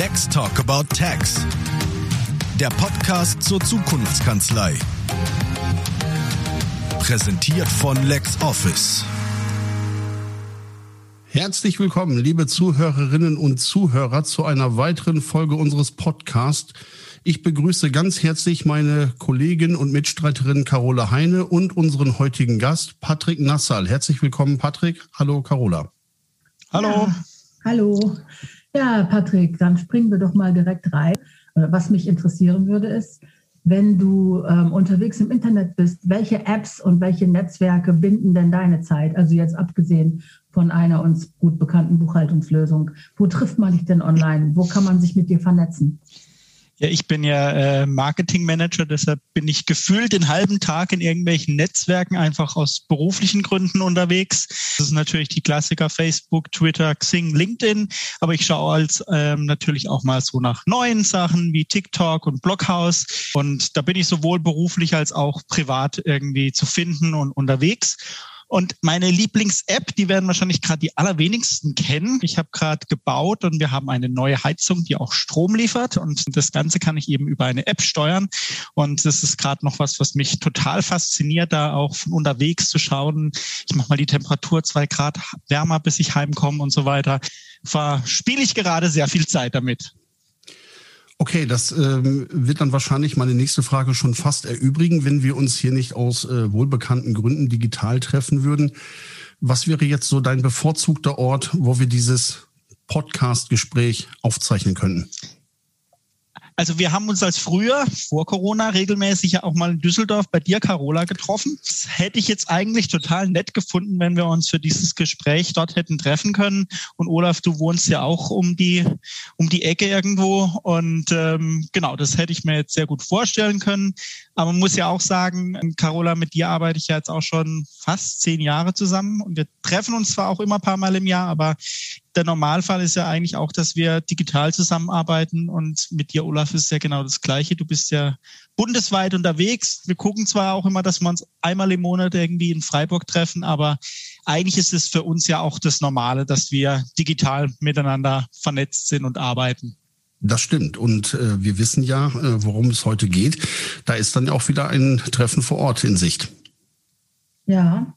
Let's Talk About Tax. Der Podcast zur Zukunftskanzlei. Präsentiert von LexOffice. Herzlich willkommen, liebe Zuhörerinnen und Zuhörer, zu einer weiteren Folge unseres Podcasts. Ich begrüße ganz herzlich meine Kollegin und Mitstreiterin Carola Heine und unseren heutigen Gast Patrick Nassal. Herzlich willkommen, Patrick. Hallo, Carola. Hallo. Ja, hallo. Ja, Patrick, dann springen wir doch mal direkt rein. Äh, was mich interessieren würde, ist, wenn du ähm, unterwegs im Internet bist, welche Apps und welche Netzwerke binden denn deine Zeit? Also jetzt abgesehen von einer uns gut bekannten Buchhaltungslösung. Wo trifft man dich denn online? Wo kann man sich mit dir vernetzen? Ja, ich bin ja äh, Marketingmanager, deshalb bin ich gefühlt den halben Tag in irgendwelchen Netzwerken einfach aus beruflichen Gründen unterwegs. Das ist natürlich die Klassiker Facebook, Twitter, Xing, LinkedIn, aber ich schaue als ähm, natürlich auch mal so nach neuen Sachen wie TikTok und Blockhaus und da bin ich sowohl beruflich als auch privat irgendwie zu finden und unterwegs. Und meine Lieblings-App, die werden wahrscheinlich gerade die allerwenigsten kennen. Ich habe gerade gebaut und wir haben eine neue Heizung, die auch Strom liefert. Und das Ganze kann ich eben über eine App steuern. Und das ist gerade noch was, was mich total fasziniert, da auch von unterwegs zu schauen. Ich mache mal die Temperatur zwei Grad wärmer, bis ich heimkomme und so weiter. Verspiele ich gerade sehr viel Zeit damit. Okay, das ähm, wird dann wahrscheinlich meine nächste Frage schon fast erübrigen, wenn wir uns hier nicht aus äh, wohlbekannten Gründen digital treffen würden. Was wäre jetzt so dein bevorzugter Ort, wo wir dieses Podcast-Gespräch aufzeichnen könnten? Also wir haben uns als früher, vor Corona, regelmäßig ja auch mal in Düsseldorf bei dir, Carola, getroffen. Das hätte ich jetzt eigentlich total nett gefunden, wenn wir uns für dieses Gespräch dort hätten treffen können. Und Olaf, du wohnst ja auch um die, um die Ecke irgendwo. Und ähm, genau, das hätte ich mir jetzt sehr gut vorstellen können. Aber man muss ja auch sagen, Carola, mit dir arbeite ich ja jetzt auch schon fast zehn Jahre zusammen. Und wir treffen uns zwar auch immer ein paar Mal im Jahr, aber der Normalfall ist ja eigentlich auch, dass wir digital zusammenarbeiten und mit dir, Olaf, ist ja genau das Gleiche. Du bist ja bundesweit unterwegs. Wir gucken zwar auch immer, dass wir uns einmal im Monat irgendwie in Freiburg treffen, aber eigentlich ist es für uns ja auch das Normale, dass wir digital miteinander vernetzt sind und arbeiten. Das stimmt. Und äh, wir wissen ja, äh, worum es heute geht. Da ist dann auch wieder ein Treffen vor Ort in Sicht. Ja,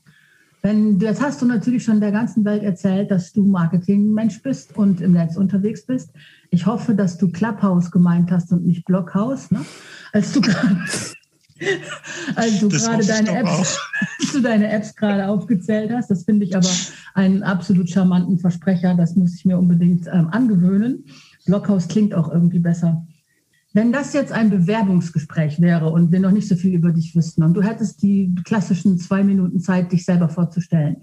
wenn, jetzt hast du natürlich schon der ganzen Welt erzählt, dass du Marketingmensch bist und im Netz unterwegs bist. Ich hoffe, dass du Clubhouse gemeint hast und nicht Blockhaus, ne? als du gerade als du gerade deine Apps, du deine Apps gerade aufgezählt hast. Das finde ich aber einen absolut charmanten Versprecher. Das muss ich mir unbedingt ähm, angewöhnen. Blockhaus klingt auch irgendwie besser. Wenn das jetzt ein Bewerbungsgespräch wäre und wir noch nicht so viel über dich wüssten und du hättest die klassischen zwei Minuten Zeit, dich selber vorzustellen,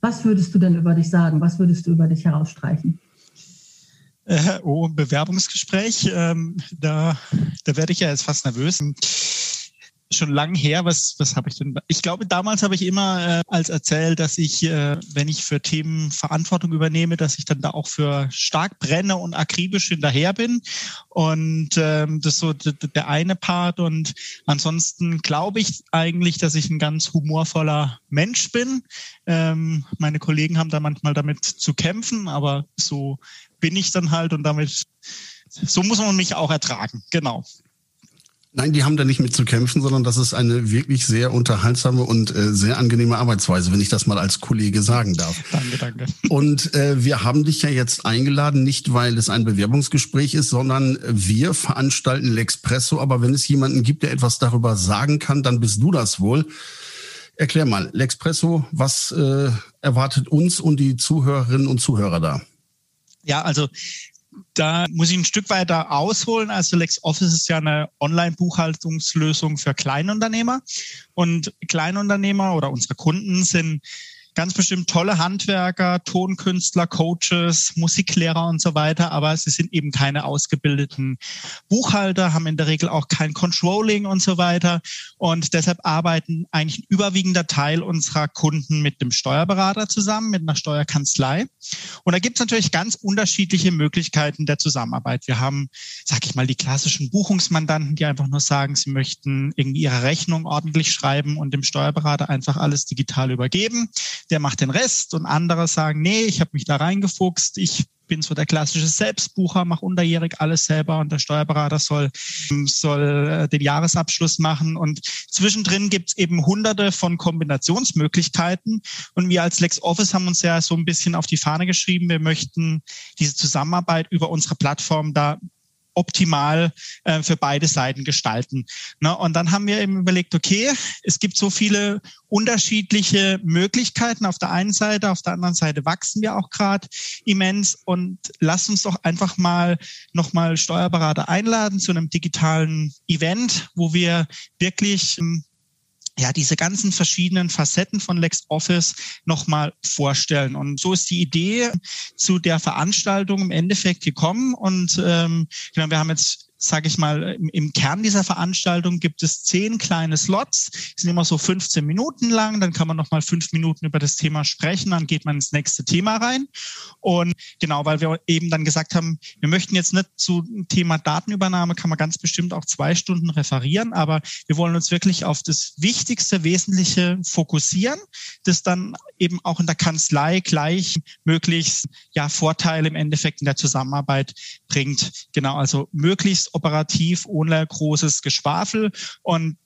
was würdest du denn über dich sagen? Was würdest du über dich herausstreichen? Äh, oh, Bewerbungsgespräch, ähm, da, da werde ich ja jetzt fast nervös schon lang her. Was, was habe ich denn? Ich glaube, damals habe ich immer äh, als erzählt, dass ich, äh, wenn ich für Themen Verantwortung übernehme, dass ich dann da auch für stark brenne und akribisch hinterher bin. Und ähm, das ist so der eine Part. Und ansonsten glaube ich eigentlich, dass ich ein ganz humorvoller Mensch bin. Ähm, meine Kollegen haben da manchmal damit zu kämpfen, aber so bin ich dann halt und damit so muss man mich auch ertragen. Genau. Nein, die haben da nicht mit zu kämpfen, sondern das ist eine wirklich sehr unterhaltsame und äh, sehr angenehme Arbeitsweise, wenn ich das mal als Kollege sagen darf. Danke, danke. Und äh, wir haben dich ja jetzt eingeladen, nicht weil es ein Bewerbungsgespräch ist, sondern wir veranstalten L'Expresso. Aber wenn es jemanden gibt, der etwas darüber sagen kann, dann bist du das wohl. Erklär mal, L'Expresso, was äh, erwartet uns und die Zuhörerinnen und Zuhörer da? Ja, also da muss ich ein Stück weiter ausholen. Also LexOffice ist ja eine Online-Buchhaltungslösung für Kleinunternehmer. Und Kleinunternehmer oder unsere Kunden sind ganz bestimmt tolle Handwerker, Tonkünstler, Coaches, Musiklehrer und so weiter, aber sie sind eben keine ausgebildeten Buchhalter, haben in der Regel auch kein Controlling und so weiter. Und deshalb arbeiten eigentlich ein überwiegender Teil unserer Kunden mit dem Steuerberater zusammen, mit einer Steuerkanzlei. Und da gibt es natürlich ganz unterschiedliche Möglichkeiten der Zusammenarbeit. Wir haben, sag ich mal, die klassischen Buchungsmandanten, die einfach nur sagen, sie möchten irgendwie ihre Rechnung ordentlich schreiben und dem Steuerberater einfach alles digital übergeben der macht den Rest und andere sagen, nee, ich habe mich da reingefuchst, ich bin so der klassische Selbstbucher, mache unterjährig alles selber und der Steuerberater soll, soll äh, den Jahresabschluss machen. Und zwischendrin gibt es eben hunderte von Kombinationsmöglichkeiten. Und wir als LexOffice haben uns ja so ein bisschen auf die Fahne geschrieben, wir möchten diese Zusammenarbeit über unsere Plattform da optimal äh, für beide Seiten gestalten. Ne? Und dann haben wir eben überlegt, okay, es gibt so viele unterschiedliche Möglichkeiten auf der einen Seite, auf der anderen Seite wachsen wir auch gerade immens und lasst uns doch einfach mal nochmal Steuerberater einladen zu einem digitalen Event, wo wir wirklich ähm, ja, diese ganzen verschiedenen Facetten von LexOffice nochmal vorstellen. Und so ist die Idee zu der Veranstaltung im Endeffekt gekommen. Und ähm, genau, wir haben jetzt sage ich mal, im, Kern dieser Veranstaltung gibt es zehn kleine Slots, die sind immer so 15 Minuten lang, dann kann man noch mal fünf Minuten über das Thema sprechen, dann geht man ins nächste Thema rein. Und genau, weil wir eben dann gesagt haben, wir möchten jetzt nicht zu Thema Datenübernahme, kann man ganz bestimmt auch zwei Stunden referieren, aber wir wollen uns wirklich auf das Wichtigste, Wesentliche fokussieren, das dann eben auch in der Kanzlei gleich möglichst ja Vorteile im Endeffekt in der Zusammenarbeit bringt. Genau, also möglichst operativ ohne großes Geschwafel und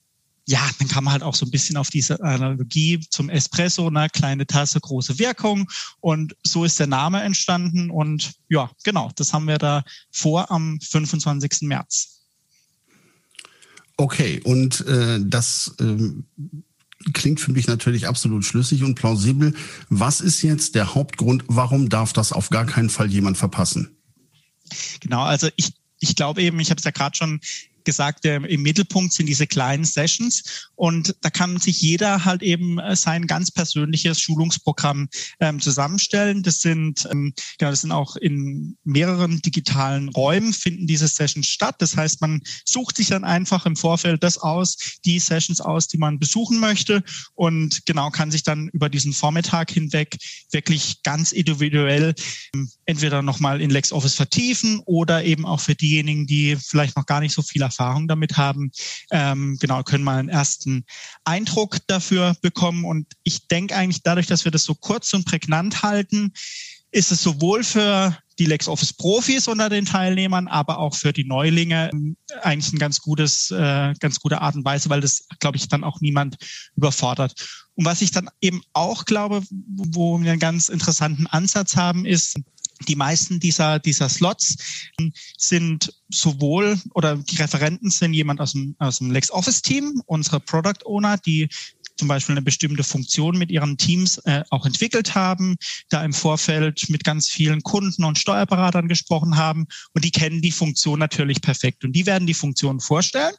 ja, dann kann man halt auch so ein bisschen auf diese Analogie zum Espresso, eine kleine Tasse, große Wirkung. Und so ist der Name entstanden. Und ja, genau, das haben wir da vor am 25. März. Okay, und äh, das äh, klingt für mich natürlich absolut schlüssig und plausibel. Was ist jetzt der Hauptgrund, warum darf das auf gar keinen Fall jemand verpassen? Genau, also ich ich glaube eben, ich habe es ja gerade schon gesagt, im Mittelpunkt sind diese kleinen Sessions und da kann sich jeder halt eben äh, sein ganz persönliches Schulungsprogramm ähm, zusammenstellen. Das sind, ähm, ja, das sind auch in mehreren digitalen Räumen finden diese Sessions statt. Das heißt, man sucht sich dann einfach im Vorfeld das aus, die Sessions aus, die man besuchen möchte und genau kann sich dann über diesen Vormittag hinweg wirklich ganz individuell ähm, entweder nochmal in LexOffice vertiefen oder eben auch für diejenigen, die vielleicht noch gar nicht so viel Erfahrung Erfahrung damit haben, ähm, genau, können mal einen ersten Eindruck dafür bekommen. Und ich denke eigentlich dadurch, dass wir das so kurz und prägnant halten, ist es sowohl für die LexOffice Profis unter den Teilnehmern, aber auch für die Neulinge ähm, eigentlich ein ganz gutes, äh, ganz gute Art und Weise, weil das, glaube ich, dann auch niemand überfordert. Und was ich dann eben auch glaube, wo wir einen ganz interessanten Ansatz haben, ist, die meisten dieser, dieser Slots sind sowohl oder die Referenten sind jemand aus dem, aus dem LexOffice-Team, unsere Product Owner, die zum Beispiel eine bestimmte Funktion mit ihren Teams äh, auch entwickelt haben, da im Vorfeld mit ganz vielen Kunden und Steuerberatern gesprochen haben und die kennen die Funktion natürlich perfekt und die werden die Funktion vorstellen.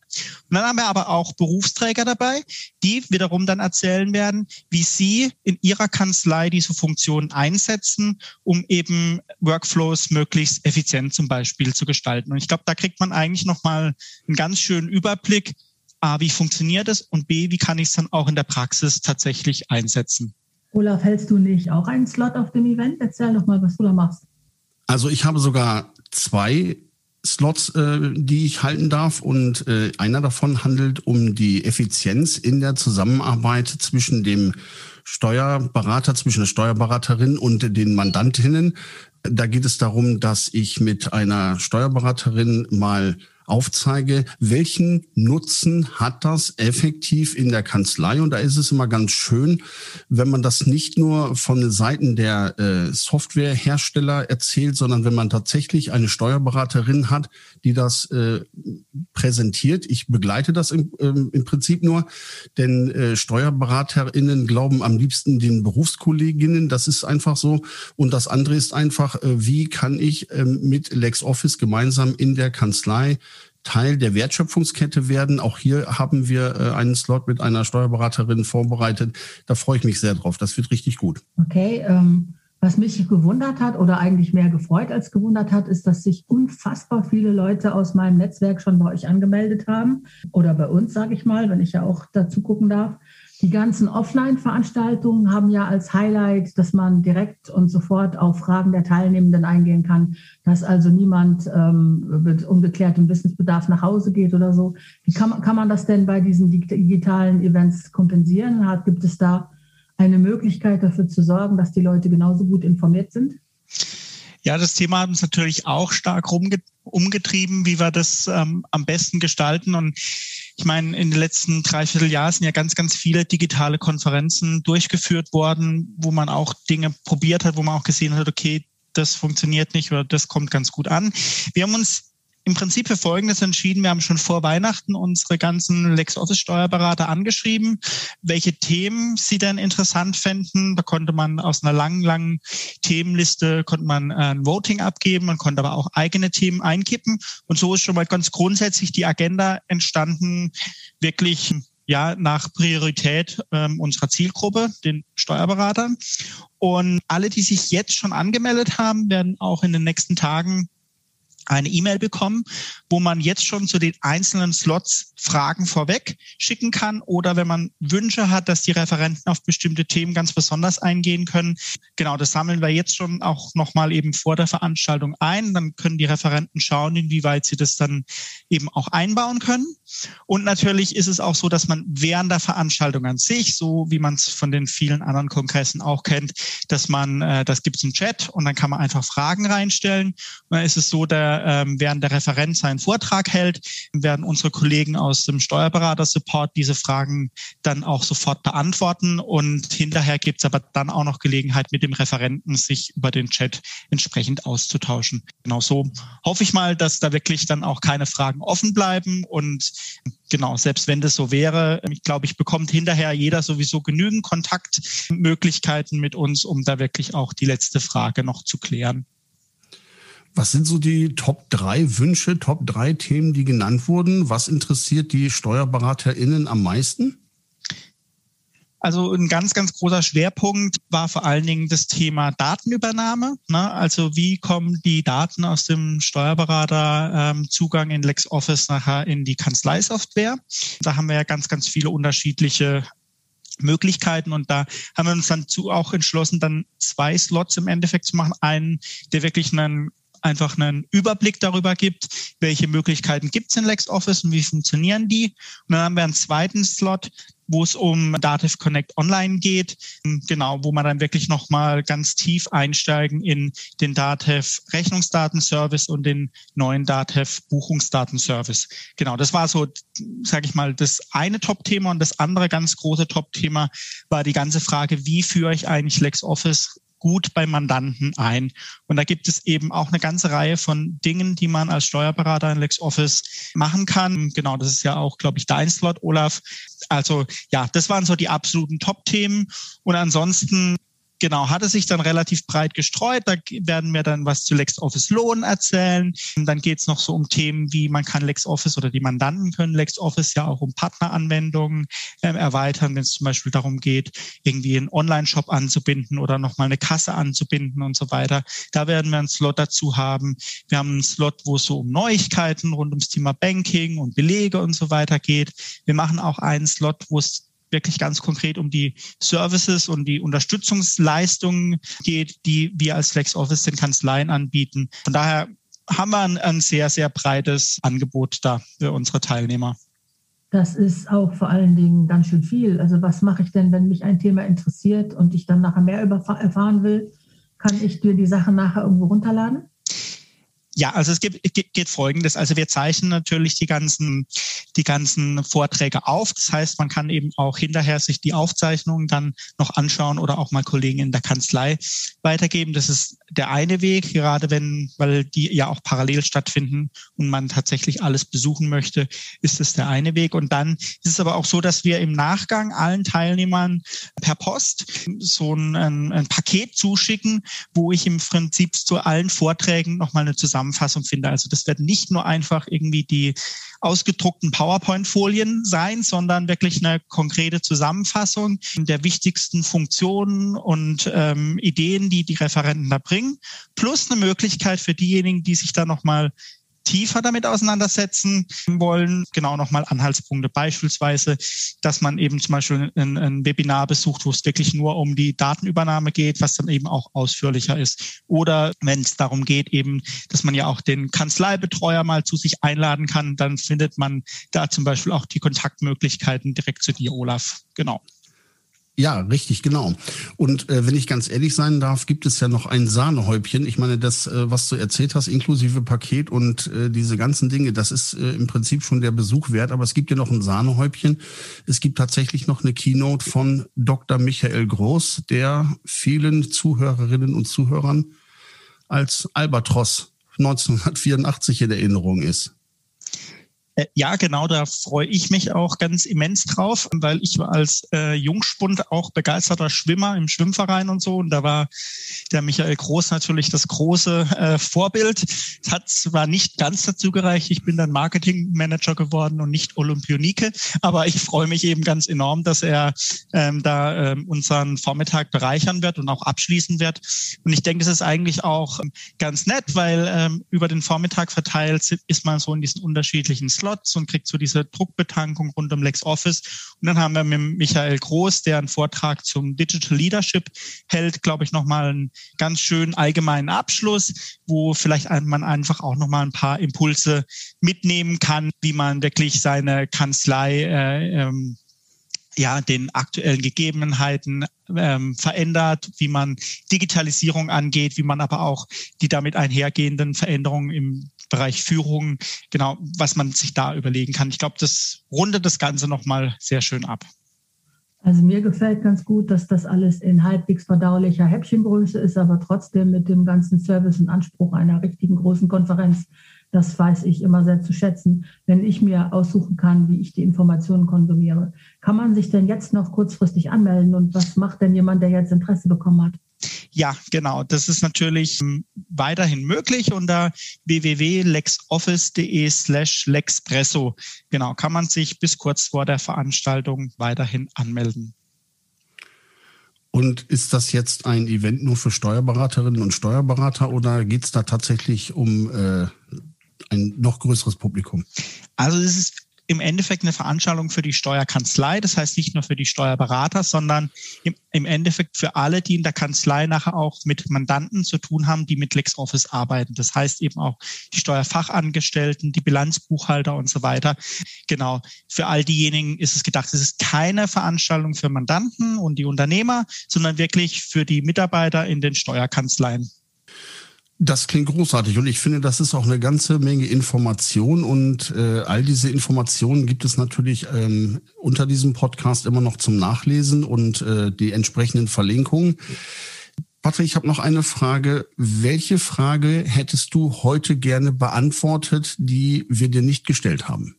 Und dann haben wir aber auch Berufsträger dabei, die wiederum dann erzählen werden, wie sie in ihrer Kanzlei diese Funktion einsetzen, um eben Workflows möglichst effizient zum Beispiel zu gestalten. Und ich glaube, da kriegt man eigentlich nochmal einen ganz schönen Überblick, A, wie funktioniert es und B, wie kann ich es dann auch in der Praxis tatsächlich einsetzen? Olaf, hältst du nicht auch einen Slot auf dem Event? Erzähl doch mal, was du da machst. Also ich habe sogar zwei Slots, äh, die ich halten darf und äh, einer davon handelt um die Effizienz in der Zusammenarbeit zwischen dem Steuerberater, zwischen der Steuerberaterin und den Mandantinnen. Da geht es darum, dass ich mit einer Steuerberaterin mal aufzeige, welchen Nutzen hat das effektiv in der Kanzlei. Und da ist es immer ganz schön, wenn man das nicht nur von den Seiten der äh, Softwarehersteller erzählt, sondern wenn man tatsächlich eine Steuerberaterin hat, die das äh, präsentiert. Ich begleite das im, ähm, im Prinzip nur, denn äh, SteuerberaterInnen glauben am liebsten den Berufskolleginnen. Das ist einfach so. Und das andere ist einfach, äh, wie kann ich äh, mit LexOffice gemeinsam in der Kanzlei Teil der Wertschöpfungskette werden. Auch hier haben wir äh, einen Slot mit einer Steuerberaterin vorbereitet. Da freue ich mich sehr drauf. Das wird richtig gut. Okay, ähm, was mich gewundert hat oder eigentlich mehr gefreut als gewundert hat, ist, dass sich unfassbar viele Leute aus meinem Netzwerk schon bei euch angemeldet haben oder bei uns, sage ich mal, wenn ich ja auch dazu gucken darf. Die ganzen Offline-Veranstaltungen haben ja als Highlight, dass man direkt und sofort auf Fragen der Teilnehmenden eingehen kann, dass also niemand ähm, mit ungeklärtem Wissensbedarf nach Hause geht oder so. Wie kann man, kann man das denn bei diesen digitalen Events kompensieren? Hat, gibt es da eine Möglichkeit dafür zu sorgen, dass die Leute genauso gut informiert sind? Ja, das Thema hat uns natürlich auch stark rumge umgetrieben, wie wir das ähm, am besten gestalten. Und ich meine, in den letzten dreiviertel Jahren sind ja ganz, ganz viele digitale Konferenzen durchgeführt worden, wo man auch Dinge probiert hat, wo man auch gesehen hat, okay, das funktioniert nicht oder das kommt ganz gut an. Wir haben uns im Prinzip für Folgendes entschieden. Wir haben schon vor Weihnachten unsere ganzen LexOffice-Steuerberater angeschrieben, welche Themen sie denn interessant fänden. Da konnte man aus einer langen, langen Themenliste konnte man äh, ein Voting abgeben. Man konnte aber auch eigene Themen einkippen. Und so ist schon mal ganz grundsätzlich die Agenda entstanden, wirklich ja nach Priorität ähm, unserer Zielgruppe, den Steuerberatern. Und alle, die sich jetzt schon angemeldet haben, werden auch in den nächsten Tagen eine E-Mail bekommen, wo man jetzt schon zu den einzelnen Slots Fragen vorweg schicken kann oder wenn man Wünsche hat, dass die Referenten auf bestimmte Themen ganz besonders eingehen können. Genau, das sammeln wir jetzt schon auch nochmal eben vor der Veranstaltung ein. Dann können die Referenten schauen, inwieweit sie das dann eben auch einbauen können. Und natürlich ist es auch so, dass man während der Veranstaltung an sich, so wie man es von den vielen anderen Kongressen auch kennt, dass man, äh, das gibt es im Chat und dann kann man einfach Fragen reinstellen. Und dann ist es so, der, ähm, während der Referent seinen Vortrag hält, werden unsere Kollegen aus dem Steuerberater-Support diese Fragen dann auch sofort beantworten und hinterher gibt es aber dann auch noch Gelegenheit, mit dem Referenten sich über den Chat entsprechend auszutauschen. Genau so hoffe ich mal, dass da wirklich dann auch keine Fragen offen bleiben und genau, selbst wenn das so wäre, ich glaube, ich bekommt hinterher jeder sowieso genügend Kontaktmöglichkeiten mit uns, um da wirklich auch die letzte Frage noch zu klären. Was sind so die Top drei Wünsche, Top drei Themen, die genannt wurden? Was interessiert die SteuerberaterInnen am meisten? Also ein ganz, ganz großer Schwerpunkt war vor allen Dingen das Thema Datenübernahme. Ne? Also wie kommen die Daten aus dem Steuerberater ähm, in LexOffice nachher in die Kanzleisoftware? Da haben wir ja ganz, ganz viele unterschiedliche Möglichkeiten und da haben wir uns dann zu auch entschlossen, dann zwei Slots im Endeffekt zu machen. Einen, der wirklich einen einfach einen Überblick darüber gibt, welche Möglichkeiten gibt es in LexOffice und wie funktionieren die. Und dann haben wir einen zweiten Slot, wo es um Dativ Connect Online geht, genau, wo man dann wirklich nochmal ganz tief einsteigen in den Datev Rechnungsdatenservice und den neuen Datev Buchungsdatenservice. Genau, das war so, sage ich mal, das eine Top-Thema und das andere ganz große Top-Thema war die ganze Frage, wie führe ich eigentlich LexOffice gut beim Mandanten ein. Und da gibt es eben auch eine ganze Reihe von Dingen, die man als Steuerberater in LexOffice machen kann. Genau, das ist ja auch, glaube ich, dein Slot, Olaf. Also ja, das waren so die absoluten Top-Themen. Und ansonsten Genau, hatte sich dann relativ breit gestreut. Da werden wir dann was zu LexOffice Lohn erzählen. Und dann geht's noch so um Themen wie man kann LexOffice oder die Mandanten können LexOffice ja auch um Partneranwendungen ähm, erweitern, wenn es zum Beispiel darum geht, irgendwie einen Online-Shop anzubinden oder nochmal eine Kasse anzubinden und so weiter. Da werden wir einen Slot dazu haben. Wir haben einen Slot, wo es so um Neuigkeiten rund ums Thema Banking und Belege und so weiter geht. Wir machen auch einen Slot, wo es wirklich ganz konkret um die Services und die Unterstützungsleistungen geht, die wir als LexOffice den Kanzleien anbieten. Von daher haben wir ein, ein sehr, sehr breites Angebot da für unsere Teilnehmer. Das ist auch vor allen Dingen ganz schön viel. Also was mache ich denn, wenn mich ein Thema interessiert und ich dann nachher mehr erfahren will? Kann ich dir die Sachen nachher irgendwo runterladen? Ja, also es gibt, geht Folgendes. Also wir zeichnen natürlich die ganzen, die ganzen Vorträge auf. Das heißt, man kann eben auch hinterher sich die Aufzeichnungen dann noch anschauen oder auch mal Kollegen in der Kanzlei weitergeben. Das ist der eine Weg, gerade wenn, weil die ja auch parallel stattfinden und man tatsächlich alles besuchen möchte, ist es der eine Weg. Und dann ist es aber auch so, dass wir im Nachgang allen Teilnehmern per Post so ein, ein, ein Paket zuschicken, wo ich im Prinzip zu allen Vorträgen nochmal eine Zusammenfassung Zusammenfassung finde. Also das wird nicht nur einfach irgendwie die ausgedruckten PowerPoint-Folien sein, sondern wirklich eine konkrete Zusammenfassung der wichtigsten Funktionen und ähm, Ideen, die die Referenten da bringen, plus eine Möglichkeit für diejenigen, die sich da nochmal tiefer damit auseinandersetzen wollen, genau nochmal Anhaltspunkte. Beispielsweise, dass man eben zum Beispiel ein, ein, Webinar besucht, wo es wirklich nur um die Datenübernahme geht, was dann eben auch ausführlicher ist. Oder wenn es darum geht, eben, dass man ja auch den Kanzleibetreuer mal zu sich einladen kann, dann findet man da zum Beispiel auch die Kontaktmöglichkeiten direkt zu dir, Olaf. Genau. Ja, richtig, genau. Und äh, wenn ich ganz ehrlich sein darf, gibt es ja noch ein Sahnehäubchen. Ich meine, das, äh, was du erzählt hast, inklusive Paket und äh, diese ganzen Dinge, das ist äh, im Prinzip schon der Besuch wert. Aber es gibt ja noch ein Sahnehäubchen. Es gibt tatsächlich noch eine Keynote von Dr. Michael Groß, der vielen Zuhörerinnen und Zuhörern als Albatros 1984 in Erinnerung ist. Äh, ja, genau, da freue ich mich auch ganz immens drauf, weil ich war als äh, Jungspund auch begeisterter Schwimmer im Schwimmverein und so. Und da war der Michael Groß natürlich das große äh, Vorbild. Es hat zwar nicht ganz dazu gereicht, ich bin dann Marketingmanager geworden und nicht Olympionike, aber ich freue mich eben ganz enorm, dass er ähm, da ähm, unseren Vormittag bereichern wird und auch abschließen wird. Und ich denke, es ist eigentlich auch ganz nett, weil ähm, über den Vormittag verteilt ist man so in diesen unterschiedlichen Slots Slots und kriegt so diese Druckbetankung rund um LexOffice. Und dann haben wir mit Michael Groß, der einen Vortrag zum Digital Leadership hält, glaube ich, nochmal einen ganz schönen allgemeinen Abschluss, wo vielleicht man einfach auch nochmal ein paar Impulse mitnehmen kann, wie man wirklich seine Kanzlei äh, ähm, ja, den aktuellen Gegebenheiten ähm, verändert, wie man Digitalisierung angeht, wie man aber auch die damit einhergehenden Veränderungen im Bereich Führung, genau, was man sich da überlegen kann. Ich glaube, das rundet das Ganze nochmal sehr schön ab. Also mir gefällt ganz gut, dass das alles in halbwegs verdaulicher Häppchengröße ist, aber trotzdem mit dem ganzen Service und Anspruch einer richtigen großen Konferenz. Das weiß ich immer sehr zu schätzen, wenn ich mir aussuchen kann, wie ich die Informationen konsumiere. Kann man sich denn jetzt noch kurzfristig anmelden und was macht denn jemand, der jetzt Interesse bekommen hat? Ja, genau. Das ist natürlich ähm, weiterhin möglich unter www.lexoffice.de slash lexpresso. Genau, kann man sich bis kurz vor der Veranstaltung weiterhin anmelden. Und ist das jetzt ein Event nur für Steuerberaterinnen und Steuerberater oder geht es da tatsächlich um äh, ein noch größeres Publikum? Also es ist im Endeffekt eine Veranstaltung für die Steuerkanzlei. Das heißt nicht nur für die Steuerberater, sondern im, im Endeffekt für alle, die in der Kanzlei nachher auch mit Mandanten zu tun haben, die mit LexOffice arbeiten. Das heißt eben auch die Steuerfachangestellten, die Bilanzbuchhalter und so weiter. Genau. Für all diejenigen ist es gedacht, es ist keine Veranstaltung für Mandanten und die Unternehmer, sondern wirklich für die Mitarbeiter in den Steuerkanzleien. Das klingt großartig und ich finde, das ist auch eine ganze Menge Information und äh, all diese Informationen gibt es natürlich ähm, unter diesem Podcast immer noch zum Nachlesen und äh, die entsprechenden Verlinkungen. Patrick, ich habe noch eine Frage. Welche Frage hättest du heute gerne beantwortet, die wir dir nicht gestellt haben?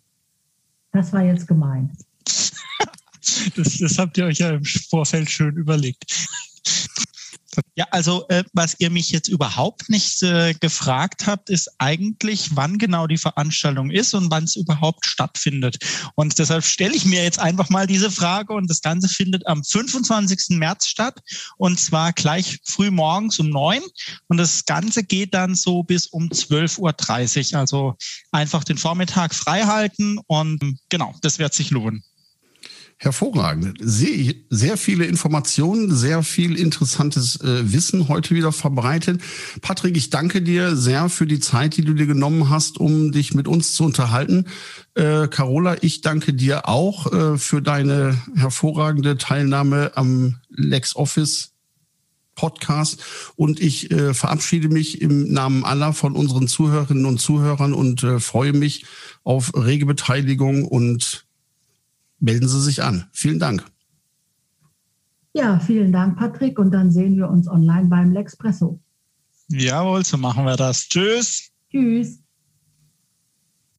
Das war jetzt gemein. das, das habt ihr euch ja im Vorfeld schön überlegt. Ja, also äh, was ihr mich jetzt überhaupt nicht äh, gefragt habt, ist eigentlich, wann genau die Veranstaltung ist und wann es überhaupt stattfindet. Und deshalb stelle ich mir jetzt einfach mal diese Frage und das Ganze findet am 25. März statt und zwar gleich früh morgens um neun und das Ganze geht dann so bis um 12.30 Uhr. Also einfach den Vormittag frei halten und genau, das wird sich lohnen. Hervorragend. Sehr, sehr viele Informationen, sehr viel interessantes äh, Wissen heute wieder verbreitet. Patrick, ich danke dir sehr für die Zeit, die du dir genommen hast, um dich mit uns zu unterhalten. Äh, Carola, ich danke dir auch äh, für deine hervorragende Teilnahme am LexOffice Podcast und ich äh, verabschiede mich im Namen aller von unseren Zuhörerinnen und Zuhörern und äh, freue mich auf rege Beteiligung und melden Sie sich an. Vielen Dank. Ja, vielen Dank, Patrick. Und dann sehen wir uns online beim Lexpresso. Jawohl, so machen wir das. Tschüss. Tschüss.